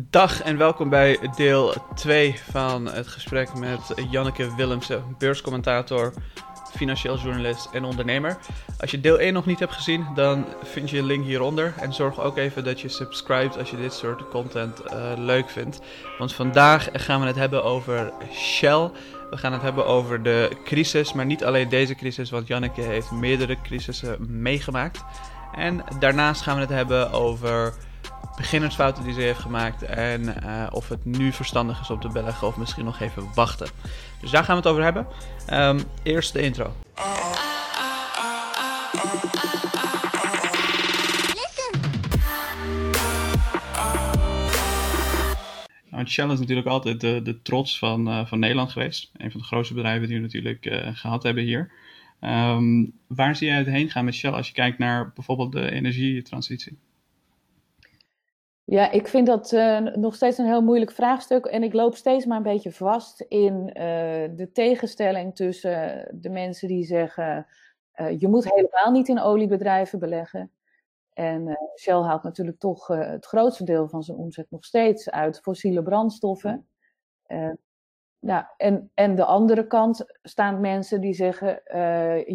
Dag en welkom bij deel 2 van het gesprek met Janneke Willemsen, beurscommentator, financieel journalist en ondernemer. Als je deel 1 nog niet hebt gezien, dan vind je een link hieronder. En zorg ook even dat je subscribt als je dit soort content uh, leuk vindt. Want vandaag gaan we het hebben over Shell. We gaan het hebben over de crisis, maar niet alleen deze crisis, want Janneke heeft meerdere crisissen meegemaakt. En daarnaast gaan we het hebben over beginnersfouten die ze heeft gemaakt en uh, of het nu verstandig is om te beleggen of misschien nog even wachten. Dus daar gaan we het over hebben. Um, eerst de intro. Nou, Shell is natuurlijk altijd de, trots van, uh, van Nederland geweest. Een van de grootste bedrijven die we natuurlijk uh, gehad hebben hier. Um, waar zie jij het heen gaan met Shell als je kijkt naar bijvoorbeeld de energietransitie? Ja, ik vind dat uh, nog steeds een heel moeilijk vraagstuk. En ik loop steeds maar een beetje vast in uh, de tegenstelling tussen de mensen die zeggen: je moet helemaal niet in oliebedrijven beleggen. En Shell haalt natuurlijk toch het grootste deel van zijn omzet nog steeds uit fossiele brandstoffen. nou, en, en de andere kant staan mensen die zeggen: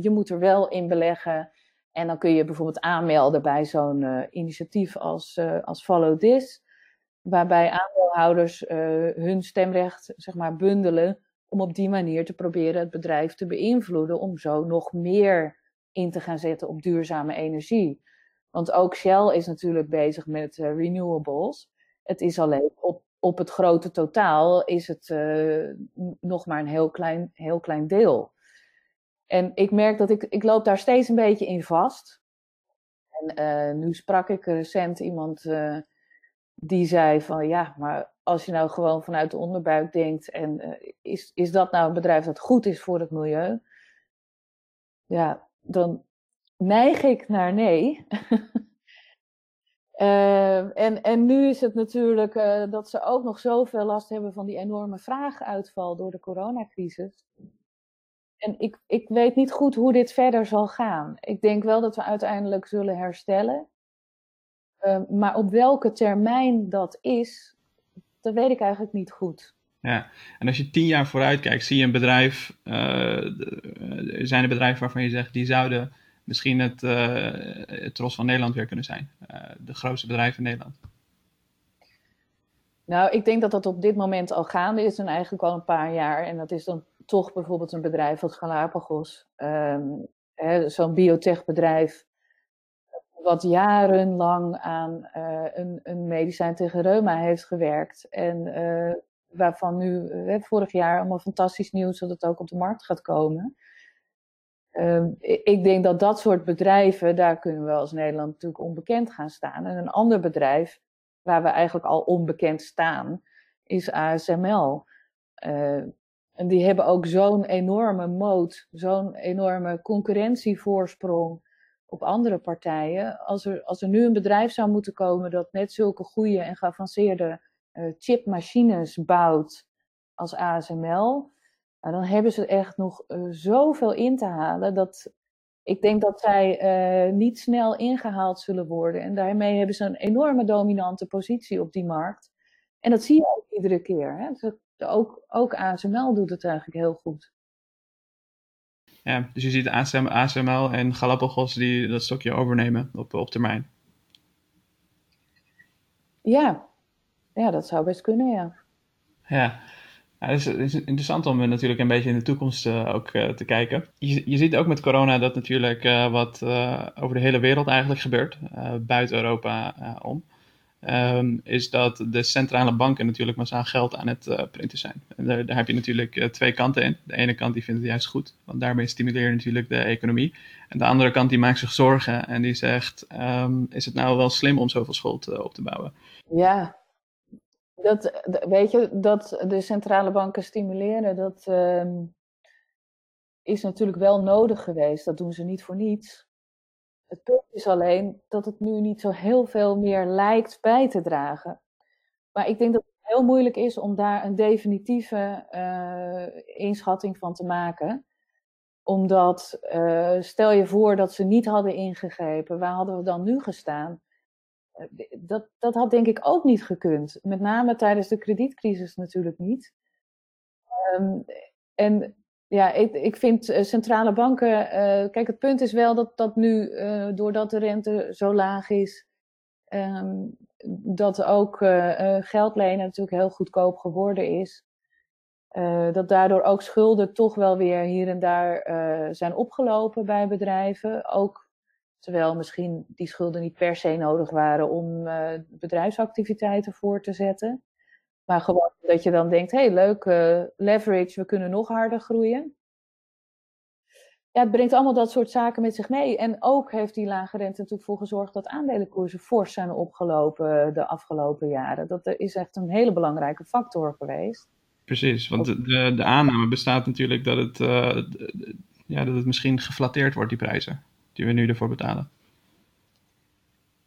je moet er wel in beleggen. En dan kun je bijvoorbeeld aanmelden bij zo'n uh, initiatief als, uh, Follow This, waarbij aandeelhouders uh, hun stemrecht zeg maar, bundelen om op die manier te proberen het bedrijf te beïnvloeden om zo nog meer in te gaan zetten op duurzame energie. Want ook Shell is natuurlijk bezig met renewables. Het is alleen op, op het grote totaal is het nog maar een heel klein, heel klein deel. En ik merk dat ik, ik loop daar steeds een beetje in vast. En uh, nu sprak ik recent iemand uh, die zei van ja, maar als je nou gewoon vanuit de onderbuik denkt en uh, is, is dat nou een bedrijf dat goed is voor het milieu? Ja, dan neig ik naar nee. en, en nu is het natuurlijk dat ze ook nog zoveel last hebben van die enorme vraaguitval door de coronacrisis. En ik, ik weet niet goed hoe dit verder zal gaan. Ik denk wel dat we uiteindelijk zullen herstellen. Uh, maar op welke termijn dat is, dat weet ik eigenlijk niet goed. Ja, en als je tien jaar vooruit kijkt, zie je een bedrijf, uh, zijn er bedrijven waarvan je zegt, die zouden misschien het, uh, het tros van Nederland weer kunnen zijn. de grootste bedrijven in Nederland. Nou, ik denk dat dat op dit moment al gaande is en eigenlijk al een paar jaar. En dat is dan toch bijvoorbeeld een bedrijf als Galapagos, um, zo'n biotechbedrijf, wat jarenlang aan uh, een, een, medicijn tegen reuma heeft gewerkt. En uh, waarvan nu vorig jaar allemaal fantastisch nieuws dat het ook op de markt gaat komen. Um, ik denk dat dat soort bedrijven, daar kunnen we als Nederland natuurlijk onbekend gaan staan. En een ander bedrijf, waar we eigenlijk al onbekend staan, is ASML. En die hebben ook zo'n enorme moot, zo'n enorme concurrentievoorsprong op andere partijen. Als er, als er nu een bedrijf zou moeten komen dat net zulke goede en geavanceerde uh, chipmachines bouwt als ASML, nou, dan hebben ze echt nog uh, zoveel in te halen dat ik denk dat zij uh, niet snel ingehaald zullen worden. En daarmee hebben ze een enorme dominante positie op die markt. En dat zie je ook iedere keer. Hè? Ook, ook ASML doet het eigenlijk heel goed. Ja, dus je ziet ASM, ASML en Galapagos die dat stokje overnemen op, op termijn. Ja. ja, dat zou best kunnen, ja. Ja, ja, het, is, interessant om natuurlijk een beetje in de toekomst uh, ook uh, te kijken. Je, je ziet ook met corona dat natuurlijk uh, wat over de hele wereld eigenlijk gebeurt, buiten Europa om um, is dat de centrale banken natuurlijk massaal geld aan het uh, printen zijn. En daar, daar, heb je natuurlijk uh, twee kanten in. De ene kant die vindt het juist goed, want daarmee stimuleer je natuurlijk de economie. En de andere kant die maakt zich zorgen en die zegt, um, is het nou wel slim om zoveel schuld uh, op te bouwen? Ja, dat, weet je, dat de centrale banken stimuleren, dat um, is natuurlijk wel nodig geweest. Dat doen ze niet voor niets. Het punt is alleen dat het nu niet zo heel veel meer lijkt bij te dragen. Maar ik denk dat het heel moeilijk is om daar een definitieve uh, inschatting van te maken. Omdat, uh, stel je voor dat ze niet hadden ingegrepen, waar hadden we dan nu gestaan? dat, dat had denk ik ook niet gekund. Met name tijdens de kredietcrisis natuurlijk niet. Um, en ja, ik, ik vind uh, centrale banken. Uh, kijk, het punt is wel dat, dat nu, uh, doordat de rente zo laag is, um, dat ook geld lenen natuurlijk heel goedkoop geworden is. dat daardoor ook schulden toch wel weer hier en daar zijn opgelopen bij bedrijven. Ook terwijl misschien die schulden niet per se nodig waren om bedrijfsactiviteiten voor te zetten. Maar gewoon dat je dan denkt, hé hey, leuk, uh, leverage, we kunnen nog harder groeien. Ja, het brengt allemaal dat soort zaken met zich mee. En ook heeft die lage rente natuurlijk voor gezorgd dat aandelenkoersen fors zijn opgelopen de afgelopen jaren. Dat is echt een hele belangrijke factor geweest. Precies, want de, de, aanname bestaat natuurlijk dat het, uh, ja, dat het misschien geflatteerd wordt, die prijzen die we nu ervoor betalen.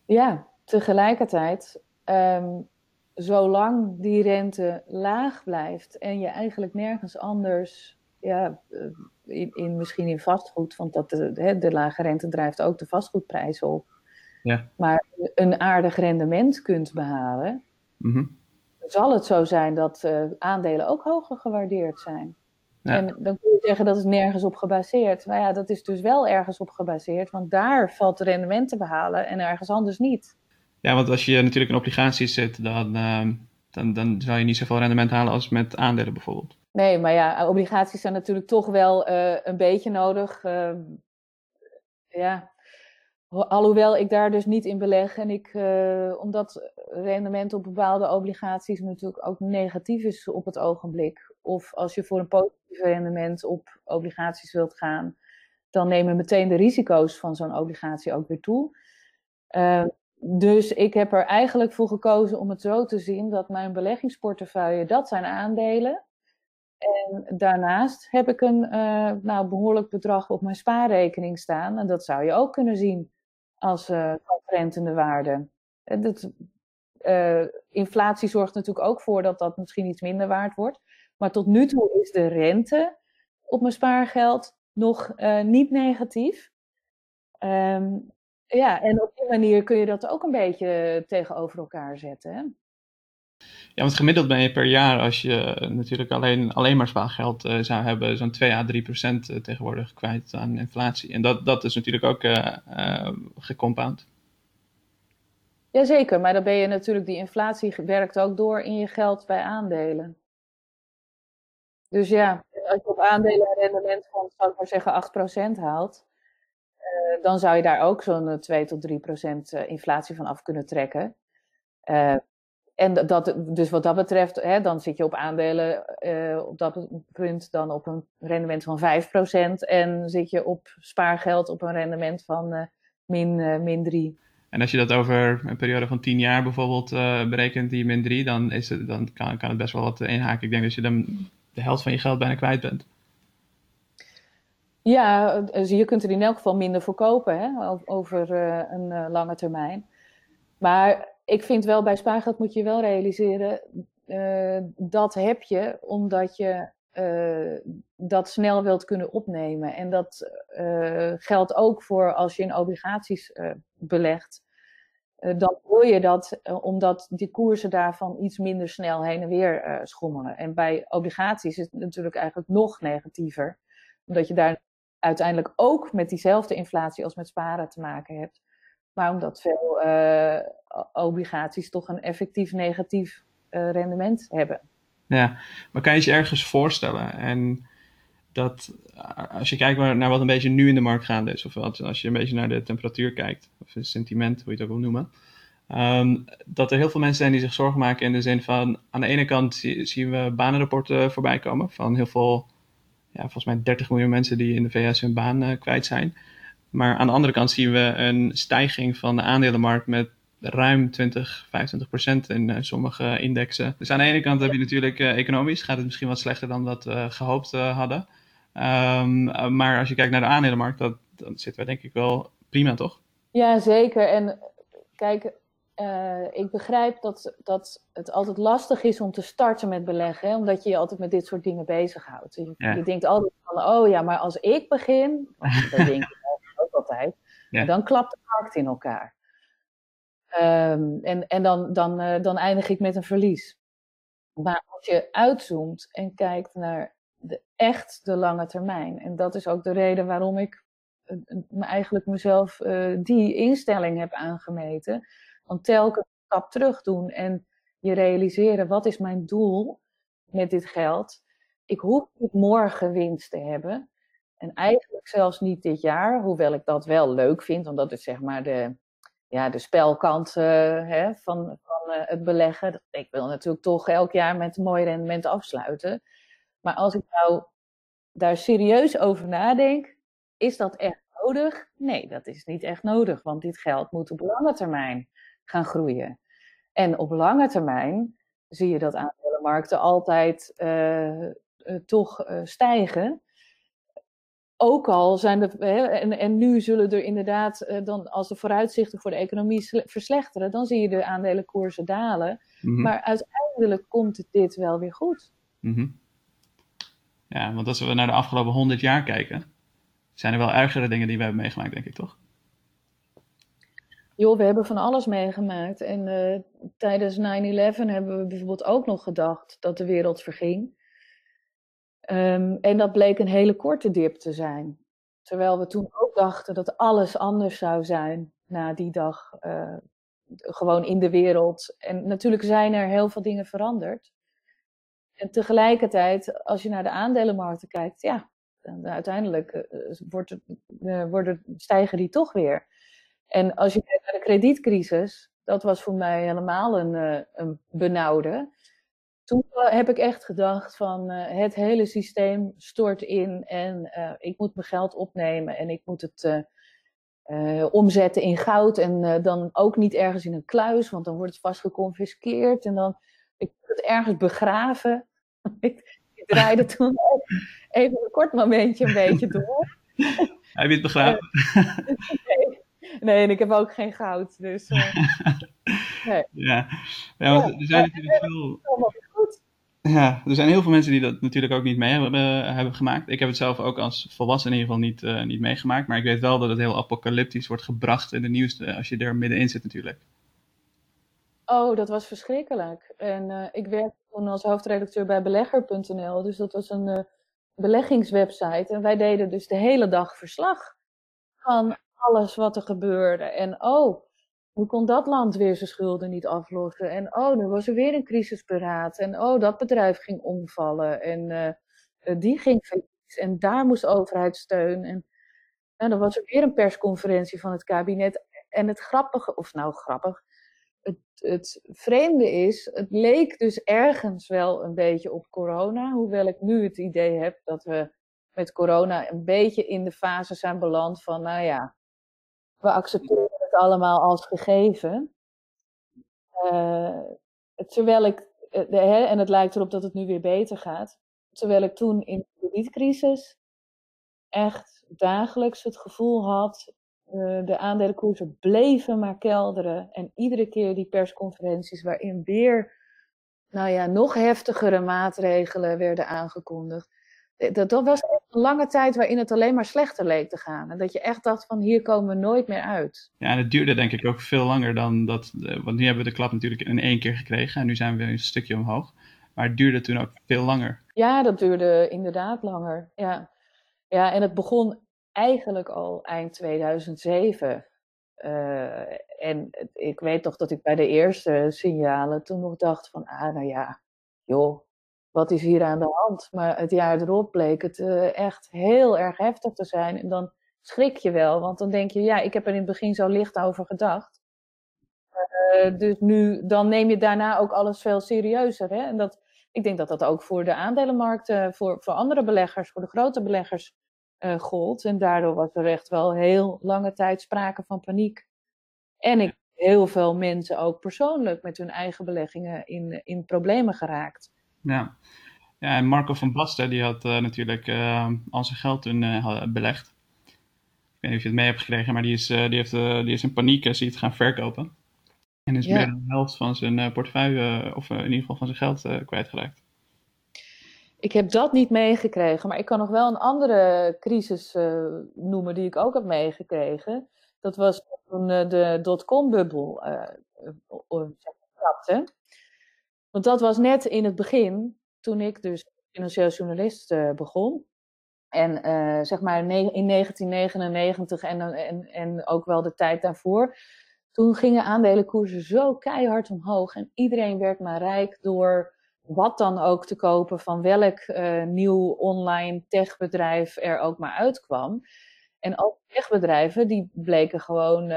Ja, tegelijkertijd um, zolang die rente laag blijft en je eigenlijk nergens anders, ja, eh, in, in misschien in vastgoed, want dat de, de lage rente drijft ook de vastgoedprijzen op, ja. maar een aardig rendement kunt behalen, mm zal het zo zijn dat uh, aandelen ook hoger gewaardeerd zijn. Ja. En dan kun je zeggen dat is nergens op gebaseerd. Maar ja, dat is dus wel ergens op gebaseerd, want daar valt de rendement te behalen en ergens anders niet. Ja, want als je natuurlijk in obligaties zit, dan, uh, dan, dan zou je niet zoveel rendement halen als met aandelen bijvoorbeeld. Nee, maar ja, obligaties zijn natuurlijk toch wel uh, een beetje nodig. Uh, ja, alhoewel ik daar dus niet in beleg. En ik, uh, omdat rendement op bepaalde obligaties natuurlijk ook negatief is op het ogenblik. Of als je voor een positief rendement op obligaties wilt gaan, dan nemen meteen de risico's van zo'n obligatie ook weer toe. Uh, dus ik heb er eigenlijk voor gekozen om het zo te zien dat mijn beleggingsportefeuille, dat zijn aandelen. En daarnaast heb ik een uh, nou, behoorlijk bedrag op mijn spaarrekening staan. En dat zou je ook kunnen zien als uh, rentende waarde. Uh, inflatie zorgt natuurlijk ook voor dat dat misschien iets minder waard wordt. Maar tot nu toe is de rente op mijn spaargeld nog niet negatief. Um, ja, en op die manier kun je dat ook een beetje tegenover elkaar zetten. Hè? Ja, want gemiddeld ben je per jaar, als je natuurlijk alleen, alleen maar spaargeld uh, zou hebben, zo'n 2 à 3 procent eh, tegenwoordig kwijt aan inflatie. En dat, dat is natuurlijk ook uh, uh, gecompound. Jazeker, maar dan ben je natuurlijk, die inflatie werkt ook door in je geld bij aandelen. Dus ja, als je op aandelen een rendement van, zou ik maar zeggen, 8% haalt, uh, dan zou je daar ook zo'n 2 tot 3 procent inflatie van af kunnen trekken. En dat, dus wat dat betreft, hè, dan zit je op aandelen op dat punt dan op een rendement van 5%. En zit je op spaargeld op een rendement van min, min 3. En als je dat over een periode van 10 jaar bijvoorbeeld berekent, die min 3, dan, is het, dan kan, kan het best wel wat inhaken. Ik denk dat je dan de helft van je geld bijna kwijt bent. Ja, dus je kunt er in elk geval minder voor kopen hè, over een lange termijn. Maar ik vind wel, bij spaargeld moet je wel realiseren, uh, dat heb je omdat je dat snel wilt kunnen opnemen. En dat geldt ook voor als je in obligaties belegt. dan wil je dat omdat die koersen daarvan iets minder snel heen en weer schommelen. En bij obligaties is het natuurlijk eigenlijk nog negatiever. Omdat je daar uiteindelijk ook met diezelfde inflatie als met sparen te maken hebt. Maar omdat veel uh, obligaties toch een effectief negatief uh, rendement hebben. Ja, maar kan je je ergens voorstellen? En dat als je kijkt naar wat een beetje nu in de markt gaande is, of als je een beetje naar de temperatuur kijkt, of het sentiment, hoe je het ook wil noemen, um, dat er heel veel mensen zijn die zich zorgen maken in de zin van, aan de ene kant zien we banenrapporten voorbij komen van heel veel, ja, volgens mij 30 miljoen mensen die in de VS hun baan uh, kwijt zijn. Maar aan de andere kant zien we een stijging van de aandelenmarkt met ruim 20, 25 procent in uh, sommige indexen. Dus aan de ene kant heb je natuurlijk uh, economisch, gaat het misschien wat slechter dan we uh, gehoopt hadden. Um, maar als je kijkt naar de aandelenmarkt, dat, dan zitten we denk ik wel prima, toch? Ja, zeker. En kijk, ik begrijp dat, dat het altijd lastig is om te starten met beleggen, hè, omdat je je altijd met dit soort dingen bezighoudt. Je, ja. je denkt altijd van, oh ja, maar als ik begin, dat denk ik altijd. Ja. dan klapt de markt in elkaar. Ehm, en en dan, dan, uh, dan eindig ik met een verlies. Maar als je uitzoomt en kijkt naar de, echt de lange termijn. En dat is ook de reden waarom ik uh, eigenlijk mezelf die instelling heb aangemeten. Want telkens een stap terug doen en je realiseren wat is mijn doel met dit geld. Ik hoef niet morgen winst te hebben. En eigenlijk zelfs niet dit jaar, hoewel ik dat wel leuk vind, want dat is zeg maar de, ja, de spelkant uh, hè, van, van uh, het beleggen. Ik wil natuurlijk toch elk jaar met een mooi rendement afsluiten. Maar als ik nou daar serieus over nadenk, is dat echt nodig? Nee, dat is niet echt nodig, want dit geld moet op lange termijn gaan groeien. En op lange termijn zie je dat aandelenmarkten altijd uh, toch stijgen ook al zijn de, hè, en, en nu zullen er inderdaad, dan, als de vooruitzichten voor de economie verslechteren, dan zie je de aandelenkoersen dalen. Mm -hmm. Maar uiteindelijk komt het dit wel weer goed. Mm -hmm. Ja, want als we naar de afgelopen 100 jaar kijken, zijn er wel ergere dingen die we hebben meegemaakt, denk ik toch? Joh, we hebben van alles meegemaakt. En uh, tijdens 9-11 hebben we bijvoorbeeld ook nog gedacht dat de wereld verging. Um, en dat bleek een hele korte dip te zijn. Terwijl we toen ook dachten dat alles anders zou zijn na die dag. Uh, gewoon in de wereld. En natuurlijk zijn er heel veel dingen veranderd. En tegelijkertijd, als je naar de aandelenmarkten kijkt, ja, uiteindelijk uh, wordt worden, stijgen die toch weer. En als je kijkt naar de kredietcrisis, dat was voor mij helemaal een, een benauwde toen heb ik echt gedacht van uh, het hele systeem stort in en uh, ik moet mijn geld opnemen en ik moet het uh, omzetten in goud en dan ook niet ergens in een kluis, want dan wordt het vast geconfiskeerd en dan ik moet het ergens begraven. ik, ik draaide toen even een kort momentje een beetje door. Je het begraven? nee. Nee, en ik heb ook geen goud, dus... nee. Ja, ja want er zijn natuurlijk veel... Ja, er zijn heel veel mensen die dat natuurlijk ook niet mee hebben, uh, hebben gemaakt. Ik heb het zelf ook als volwassen in ieder geval niet, uh, niet meegemaakt. Maar ik weet wel dat het heel apocalyptisch wordt gebracht in de nieuws als je er middenin zit natuurlijk. Oh, dat was verschrikkelijk. En uh, ik werkte toen als hoofdredacteur bij belegger.nl. Dus dat was een beleggingswebsite. En wij deden dus de hele dag verslag van alles wat er gebeurde. En oh, hoe kon dat land weer zijn schulden niet aflossen? En oh, er was er weer een crisisberaad. En oh, dat bedrijf ging omvallen. En uh, die ging failliet. En daar moest overheid steun. En nou, dan was er weer een persconferentie van het kabinet. En het grappige, of nou grappig, het, het vreemde is, het leek dus ergens wel een beetje op corona. Hoewel ik nu het idee heb dat we met corona een beetje in de fase zijn beland van, nou ja, we accepteren het allemaal als gegeven. Uh, terwijl ik, uh, hè, en het lijkt erop dat het nu weer beter gaat. Terwijl ik toen in de kredietcrisis echt dagelijks het gevoel had, uh, de aandelenkoersen bleven maar kelderen. En iedere keer die persconferenties waarin weer, nou ja, nog heftigere maatregelen werden aangekondigd. Dat, dat was een lange tijd waarin het alleen maar slechter leek te gaan. En dat je echt dacht van hier komen we nooit meer uit. Ja, en het duurde denk ik ook veel langer dan dat. Want nu hebben we de klap natuurlijk in één keer gekregen. En nu zijn we weer een stukje omhoog. Maar het duurde toen ook veel langer. Ja, dat duurde inderdaad langer. Ja, ja en het begon eigenlijk al eind 2007. Uh, en ik weet toch dat ik bij de eerste signalen toen nog dacht van, ah, nou ja, joh, wat is hier aan de hand? Maar het jaar erop bleek het uh, echt heel erg heftig te zijn. En dan schrik je wel, want dan denk je, ja, ik heb er in het begin zo licht over gedacht. Uh, dus nu, dan neem je daarna ook alles veel serieuzer. Hè? En dat, ik denk dat dat ook voor de aandelenmarkt, voor, voor andere beleggers, voor de grote beleggers uh, gold. En daardoor was er echt wel heel lange tijd sprake van paniek. En ik heel veel mensen ook persoonlijk met hun eigen beleggingen in, in problemen geraakt. Ja. ja, en Marco van Basten die had uh, natuurlijk uh, al zijn geld toen uh, belegd. Ik weet niet of je het mee hebt gekregen, maar die is, die heeft, die is in paniek is het gaan verkopen. En is ja. meer dan de helft van zijn portefeuille, of in ieder geval van zijn geld, kwijtgeraakt. Ik heb dat niet meegekregen, maar ik kan nog wel een andere crisis noemen die ik ook heb meegekregen. Dat was toen de dotcom-bubbel trapte. Want dat was net in het begin, toen ik dus financieel journalist begon. En zeg maar in 1999 en, en, en ook wel de tijd daarvoor toen gingen aandelenkoersen zo keihard omhoog en iedereen werd maar rijk door wat dan ook te kopen van welk nieuw online techbedrijf er ook maar uitkwam. En ook techbedrijven die bleken gewoon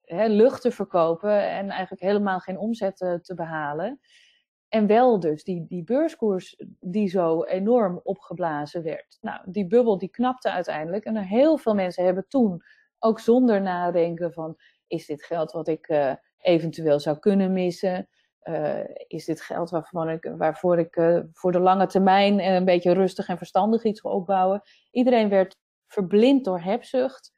hè, lucht te verkopen en eigenlijk helemaal geen omzet te behalen. En wel dus die, die beurskoers die zo enorm opgeblazen werd. Nou, die bubbel die knapte uiteindelijk. En heel veel mensen hebben toen, ook zonder nadenken van is dit geld wat ik uh, eventueel zou kunnen missen? Uh, is dit geld waarvan ik, waarvoor ik uh, voor de lange termijn en een beetje rustig en verstandig iets ga opbouwen? Iedereen werd verblind door hebzucht,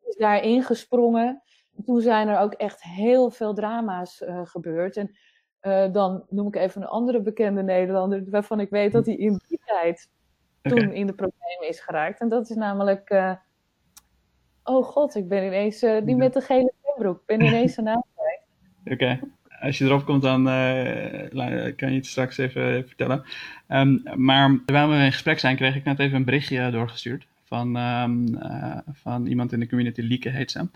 is daar ingesprongen. Toen zijn er ook echt heel veel drama's gebeurd. En dan noem ik even een andere bekende Nederlander, waarvan ik weet dat hij in die tijd toen in de problemen is geraakt. En dat is namelijk oh god, ik ben ineens uh, die met de gele zwembroek. Ik ben ineens een naam kwijt. Oké, als je erop komt, dan kan je het straks even vertellen. Um, maar terwijl we in gesprek zijn, kreeg ik net even een berichtje doorgestuurd van, um, uh, van iemand in de community, Lieke heet ze.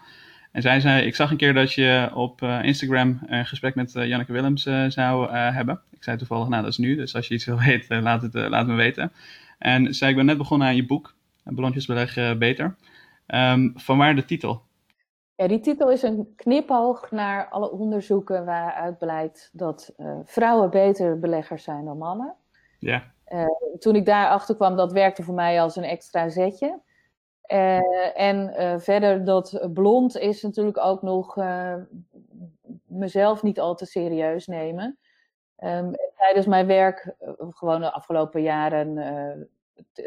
En zij zei, ik zag een keer dat je op Instagram een gesprek met Janneke Willems zou hebben. Ik zei toevallig, nou dat is nu, dus als je iets wil weten, laat het laat me weten. En zei, ik ben net begonnen aan je boek, Ballonjes beleggen beter. Um, vanwaar de titel? Ja, die titel is een knipoog naar alle onderzoeken waaruit blijkt dat uh, vrouwen beter beleggers zijn dan mannen. Ja. Uh, toen ik daarachter kwam, dat werkte voor mij als een extra zetje. Uh, en verder dat blond is natuurlijk ook nog mezelf niet al te serieus nemen. Um, tijdens mijn werk, gewoon de afgelopen jaren,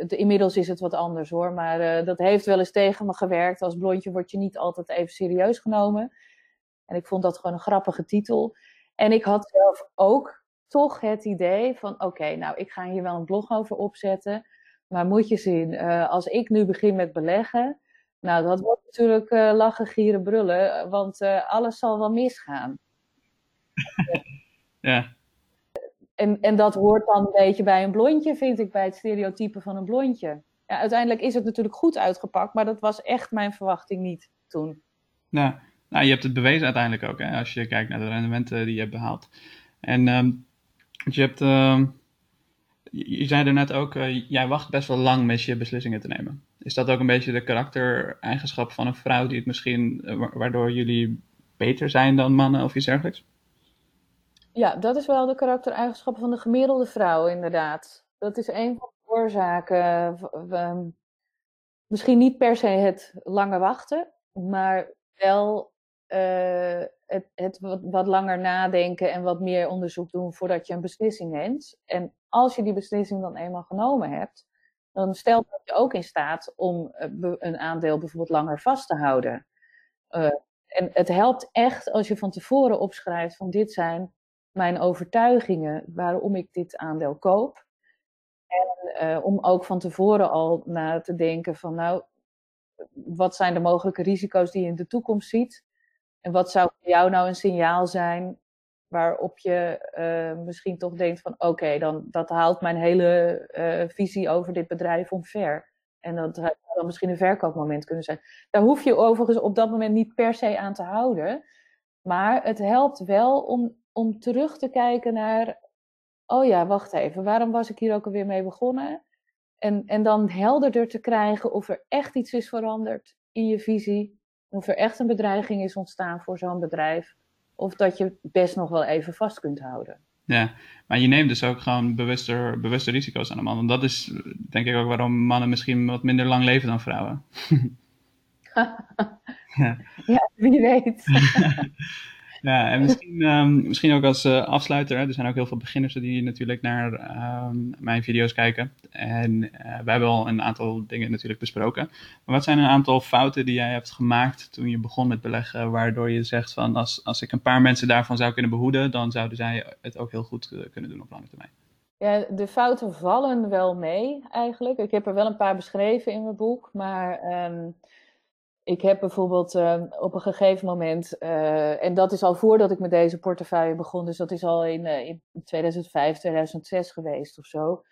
inmiddels is het wat anders hoor, maar dat heeft wel eens tegen me gewerkt. Als blondje word je niet altijd even serieus genomen. En ik vond dat gewoon een grappige titel. En ik had zelf ook toch het idee van: oké, nou, ik ga hier wel een blog over opzetten. Maar moet je zien, uh, als ik nu begin met beleggen, nou, dat wordt natuurlijk uh, lachen, gieren, brullen, want alles zal wel misgaan. ja en, en dat hoort dan een beetje bij een blondje, vind ik, bij het stereotype van een blondje. Ja, uiteindelijk is het natuurlijk goed uitgepakt, maar dat was echt mijn verwachting niet toen. Nou, nou je hebt het bewezen uiteindelijk ook, hè, als je kijkt naar de rendementen die je hebt behaald. En um, je hebt, uh, je zei er net ook, uh, jij wacht best wel lang met je beslissingen te nemen. Is dat ook een beetje de karaktereigenschap van een vrouw die het misschien, uh, waardoor jullie beter zijn dan mannen of iets dergelijks? Ja, dat is wel de karaktereigenschappen van de gemiddelde vrouw, inderdaad. Dat is een van de oorzaken. misschien niet per se het lange wachten, maar wel uh, het, het wat, wat, langer nadenken en wat meer onderzoek doen voordat je een beslissing neemt. En als je die beslissing dan eenmaal genomen hebt, dan stelt dat je ook in staat om eh, een aandeel bijvoorbeeld langer vast te houden. Uh, en het helpt echt als je van tevoren opschrijft van dit zijn mijn overtuigingen waarom ik dit aandeel koop. En uh, om ook van tevoren al na te denken van nou, wat zijn de mogelijke risico's die je in de toekomst ziet? En wat zou voor jou nou een signaal zijn waarop je uh, misschien toch denkt van oké, dan dat haalt mijn hele uh, visie over dit bedrijf omver. En dat zou dan misschien een verkoopmoment kunnen zijn. Daar hoef je overigens op dat moment niet per se aan te houden. Maar het helpt wel om om terug te kijken naar, oh ja, wacht even, waarom was ik hier ook alweer mee begonnen? En, en dan helderder te krijgen of er echt iets is veranderd in je visie, of er echt een bedreiging is ontstaan voor zo'n bedrijf, of dat je best nog wel even vast kunt houden. Ja, maar je neemt dus ook gewoon bewuster, bewuste risico's aan de man. En dat is denk ik ook waarom mannen misschien wat minder lang leven dan vrouwen. ja. ja, wie weet. Ja, en misschien, um, misschien ook als uh, afsluiter. Er zijn ook heel veel beginners die natuurlijk naar um, mijn video's kijken. En uh, wij hebben al een aantal dingen natuurlijk besproken. Maar wat zijn een aantal fouten die jij hebt gemaakt toen je begon met beleggen, waardoor je zegt van als, als ik een paar mensen daarvan zou kunnen behoeden, dan zouden zij het ook heel goed uh, kunnen doen op lange termijn? Ja, de fouten vallen wel mee eigenlijk. Ik heb er wel een paar beschreven in mijn boek, maar um, ik heb bijvoorbeeld ehm, op een gegeven moment, eh, en dat is al voordat ik met deze portefeuille begon, dus dat is al in, uh, in 2005, 2006 geweest of zo.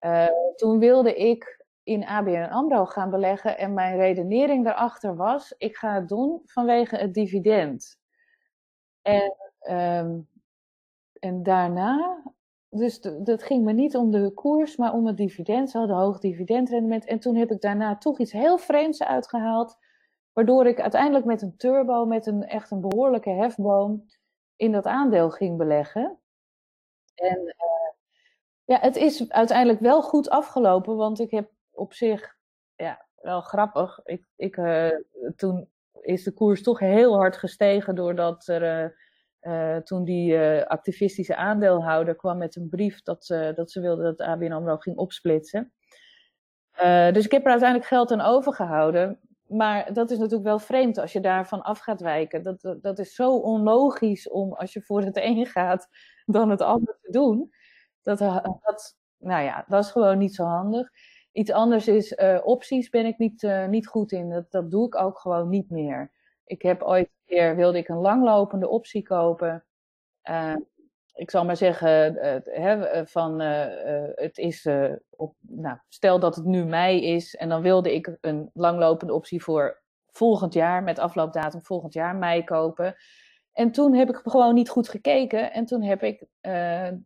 Uh, toen wilde ik in ABN AMRO gaan beleggen en mijn redenering daarachter was, ik ga het doen vanwege het dividend. En, um, en daarna, dus dat ging me niet om de koers, maar om het dividend. Ze hadden hoog dividendrendement. En toen heb ik daarna toch iets heel vreemds uitgehaald Waardoor ik uiteindelijk met een turbo, met een echt een behoorlijke hefboom, in dat aandeel ging beleggen. En uh, ja, het is uiteindelijk wel goed afgelopen, want ik heb op zich, ja, wel grappig. Ik, ik, uh, toen is de koers toch heel hard gestegen doordat er. Uh, toen die activistische aandeelhouder kwam met een brief dat, ze dat ze wilde dat ABN AMRO ging opsplitsen. dus ik heb er uiteindelijk geld aan overgehouden maar dat is natuurlijk wel vreemd als je daarvan af gaat wijken. Dat, dat is zo onlogisch om als je voor het een gaat, dan het ander te doen. Dat, dat, nou ja, dat is gewoon niet zo handig. Iets anders is, uh, opties ben ik niet, uh, niet goed in. Dat, dat doe ik ook gewoon niet meer. Ik heb ooit een keer, wilde ik een langlopende optie kopen. Uh, ik zal maar zeggen, uh, van uh, het is, op, nou, stel dat het nu mei is en dan wilde ik een langlopende optie voor volgend jaar, met afloopdatum volgend jaar mei kopen. En toen heb ik gewoon niet goed gekeken en toen heb ik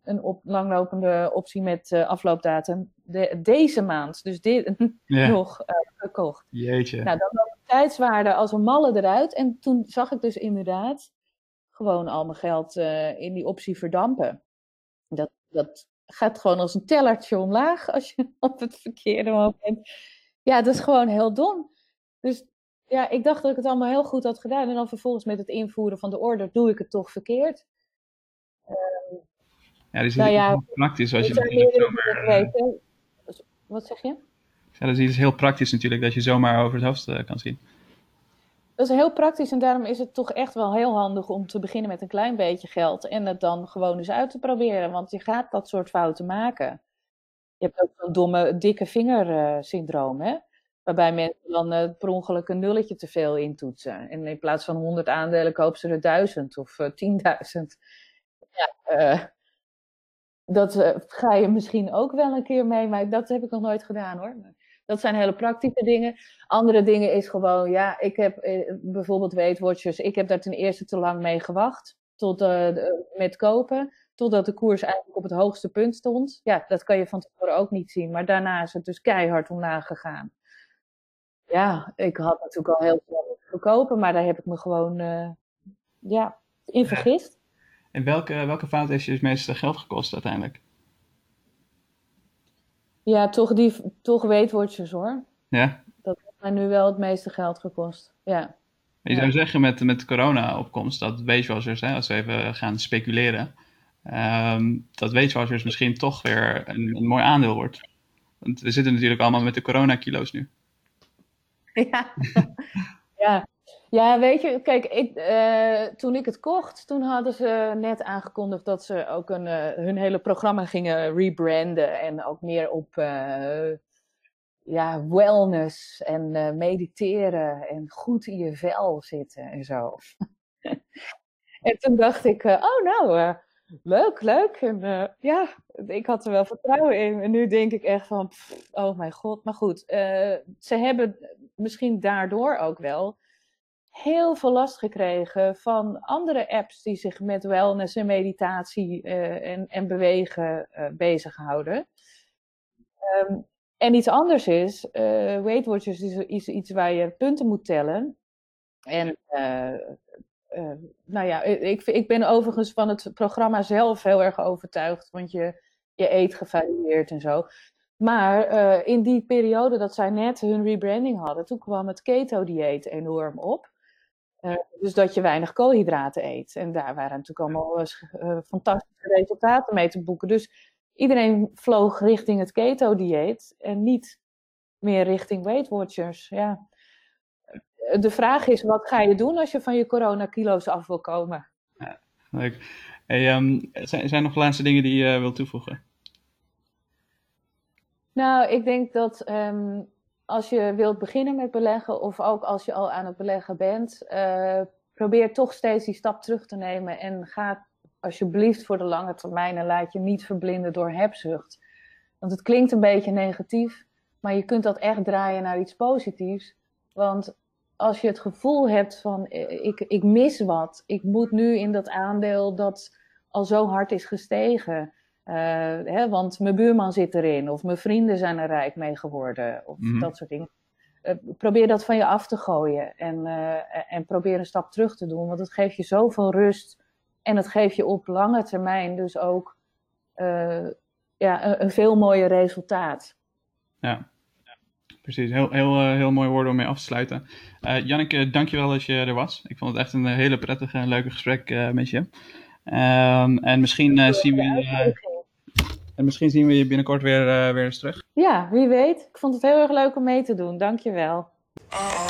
een op, langlopende optie met afloopdatum de, deze maand, dus dit yeah. nog gekocht. Jeetje. Nou, dan de tijdswaarde als een malle eruit en toen zag ik dus inderdaad gewoon al mijn geld uh, in die optie verdampen. Dat, dat gaat gewoon als een tellertje omlaag als je op het verkeerde moment. Ja, dat is gewoon heel dom. Dus ja, ik dacht dat ik het allemaal heel goed had gedaan. En dan vervolgens met het invoeren van de order doe ik het toch verkeerd. Ja, die is nou ja, praktisch als je natuurlijk zomaar... Uh, Wat zeg je? Ja, dat is iets heel praktisch natuurlijk, dat je zomaar over het hoofd uh, kan zien. Dat is heel praktisch en daarom is het toch echt wel heel handig om te beginnen met een klein beetje geld en het dan gewoon eens uit te proberen, want je gaat dat soort fouten maken. Je hebt ook zo'n domme dikke vinger syndroom, hè? Waarbij mensen dan uh, per ongeluk een nulletje te veel intoetsen. En in plaats van 100 aandelen kopen ze er 1000 of uh, 10.000. Ja, uh, dat ga je misschien ook wel een keer mee, maar dat heb ik nog nooit gedaan hoor. Dat zijn hele praktische dingen. Andere dingen is gewoon, ja, ik heb eh, bijvoorbeeld Weight Watchers, ik heb daar ten eerste te lang mee gewacht tot, uh, met kopen, totdat de koers eigenlijk op het hoogste punt stond. Ja, dat kan je van tevoren ook niet zien, maar daarna is het dus keihard omlaag gegaan. Ja, ik had natuurlijk al heel veel verkopen, maar daar heb ik me gewoon uh, ja, in vergist. En welke, welke fout heeft je het meeste geld gekost uiteindelijk? Ja, toch, die, toch weetwoordjes hoor. Ja? Dat heeft mij nu wel het meeste geld gekost, ja. Je zou zeggen met, met corona-opkomst dat weetwatchers, als we even gaan speculeren, um, dat weetwatchers misschien toch weer een, een mooi aandeel wordt. Want we zitten natuurlijk allemaal met de coronakilo's nu. Ja, ja. Ja, weet je, kijk, ik, uh, toen ik het kocht, toen hadden ze net aangekondigd dat ze ook een, uh, hun hele programma gingen rebranden en ook meer op uh, ja, wellness en mediteren en goed in je vel zitten en zo. en toen dacht ik, oh nou, leuk, leuk. Ja, ik had er wel vertrouwen in. En nu denk ik echt van, oh mijn god. Maar goed, ze hebben misschien daardoor ook wel heel veel last gekregen van andere apps die zich met wellness en meditatie uh, en, en, bewegen uh, bezighouden. Um, en iets anders is, uh, Weight Watchers is, iets waar je punten moet tellen. En nou ja, ik, ik ben overigens van het programma zelf heel erg overtuigd, want je, je eet gevarieerd en zo. Maar in die periode dat zij net hun rebranding hadden, toen kwam het keto-dieet enorm op. Uh, dus dat je weinig koolhydraten eet. En daar waren natuurlijk allemaal uh, fantastische resultaten mee te boeken. Dus iedereen vloog richting het keto-dieet en niet meer richting Weight Watchers. Ja. De vraag is, wat ga je doen als je van je coronakilo's af wil komen? Ja, leuk. Hey, um, zijn, zijn er nog laatste dingen die je wil toevoegen? Nou, ik denk dat um, als je wilt beginnen met beleggen of ook als je al aan het beleggen bent, uh, probeer toch steeds die stap terug te nemen en ga alsjeblieft voor de lange termijn en laat je niet verblinden door hebzucht. Want het klinkt een beetje negatief, maar je kunt dat echt draaien naar iets positiefs. Want als je het gevoel hebt van eh, ik, ik mis wat, ik moet nu in dat aandeel dat al zo hard is gestegen. Uh, hè, want mijn buurman zit erin, of mijn vrienden zijn er rijk mee geworden, of mhm. dat soort dingen. Uh, probeer dat van je af te gooien en, uh, en probeer een stap terug te doen, want het geeft je zoveel rust en het geeft je op lange termijn dus ook ja, een, een, veel mooier resultaat. Ja, precies. Heel, heel, heel mooie woorden om mee af te sluiten. Uh, Janneke, dankjewel dat je er was. Ik vond het echt een hele prettige en leuke gesprek met je. Um, en misschien zien we en misschien zien we je binnenkort weer, uh, weer eens terug. Ja, wie weet. Ik vond het heel erg leuk om mee te doen. Dankjewel. Uh